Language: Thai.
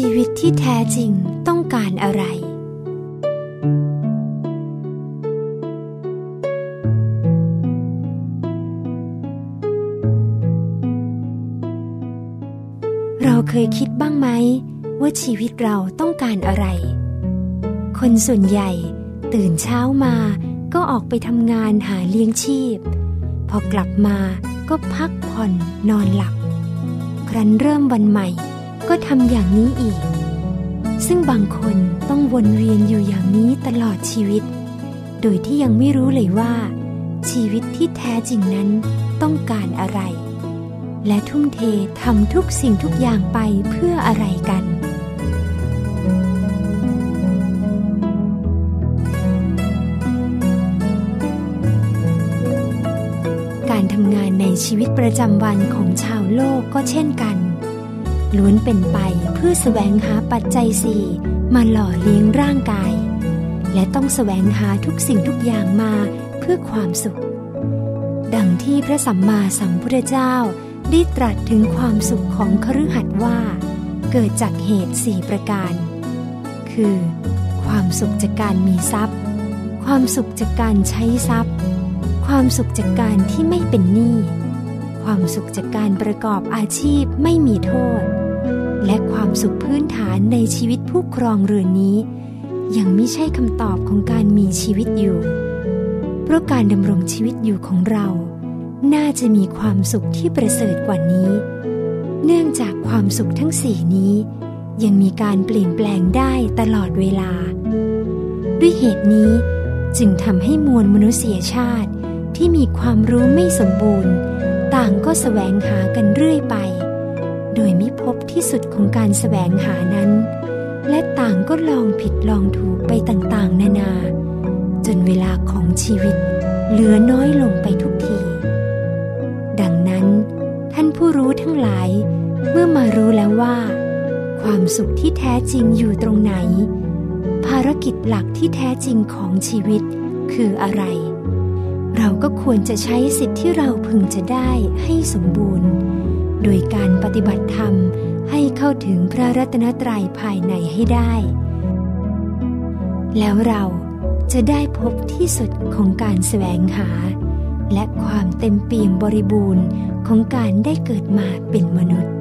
ชีวิตที่แท้จริงต้องการอะไร เราเคยคิดบ้างไหม ว่าชีวิตเราต้องการอะไร คนส่วนใหญ่ตื่นเช้ามาก็ออกไปทำงานหาเลี้ยงชีพ พอกลับมาก็พักผ่อนนอนหลับ ครั้นเริ่มวันใหม่ ก็ทำอย่างนี้อีก ซึ่งบางคนต้องวนเวียนอยู่อย่างนี้ตลอดชีวิต โดยที่ยังไม่รู้เลยว่า ชีวิตที่แท้จริงนั้นต้องการอะไร และทุ่มเททำทุกสิ่งทุกอย่างไปเพื่ออะไรกันการทำงานในชีวิตประจำวันของชาวโลกก็เช่นกัน ล้วนเป็นไปเพื่อแสวงหาปัจจัยสี่มาหล่อเลี้ยงร่างกาย และต้องแสวงหาทุกสิ่งทุกอย่างมาเพื่อความสุข ดังที่พระสัมมาสัมพุทธเจ้าได้ตรัสถึงความสุขของคฤหัสถ์ว่า เกิดจากเหตุสี่ประการ คือ ความสุขจากการมีทรัพย์ ความสุขจากการใช้ทรัพย์ ความสุขจากการที่ไม่เป็นหนี้ความสุขจากการประกอบอาชีพไม่มีโทษ และความสุขพื้นฐานในชีวิตผู้ครองเรือนนี้ ยังไม่ใช่คำตอบของการมีชีวิตอยู่ เพราะการดำรงชีวิตอยู่ของเรา น่าจะมีความสุขที่ประเสริฐกว่านี้ เนื่องจากความสุขทั้งสี่นี้ ยังมีการเปลี่ยนแปลงได้ตลอดเวลา ด้วยเหตุนี้จึงทำให้มวลมนุษยชาติที่มีความรู้ไม่สมบูรณ์ ต่างก็แสวงหากันเรื่อยไป โดยไมิพบที่สุดของการแสวงหานั้น และต่างก็ลองผิดลองถูกไปต่างๆ นานา จนเวลาของชีวิต เหลือน้อยลงไปทุกที ดังนั้น ท่านผู้รู้ทั้งหลาย เมื่อมารู้แล้วว่า ความสุขที่แท้จริงอยู่ตรงไหน ภารกิจหลักที่แท้จริงของชีวิตคืออะไร เราก็ควรจะใช้สิทธิ์ที่เราพึงจะได้ให้สมบูรณ์ โดยการปฏิบัติธรรมให้เข้าถึงพระรัตนตรัยภายในให้ได้ แล้วเราจะได้พบที่สุดของการแสวงหา และความเต็มเปี่ยมบริบูรณ์ของการได้เกิดมาเป็นมนุษย์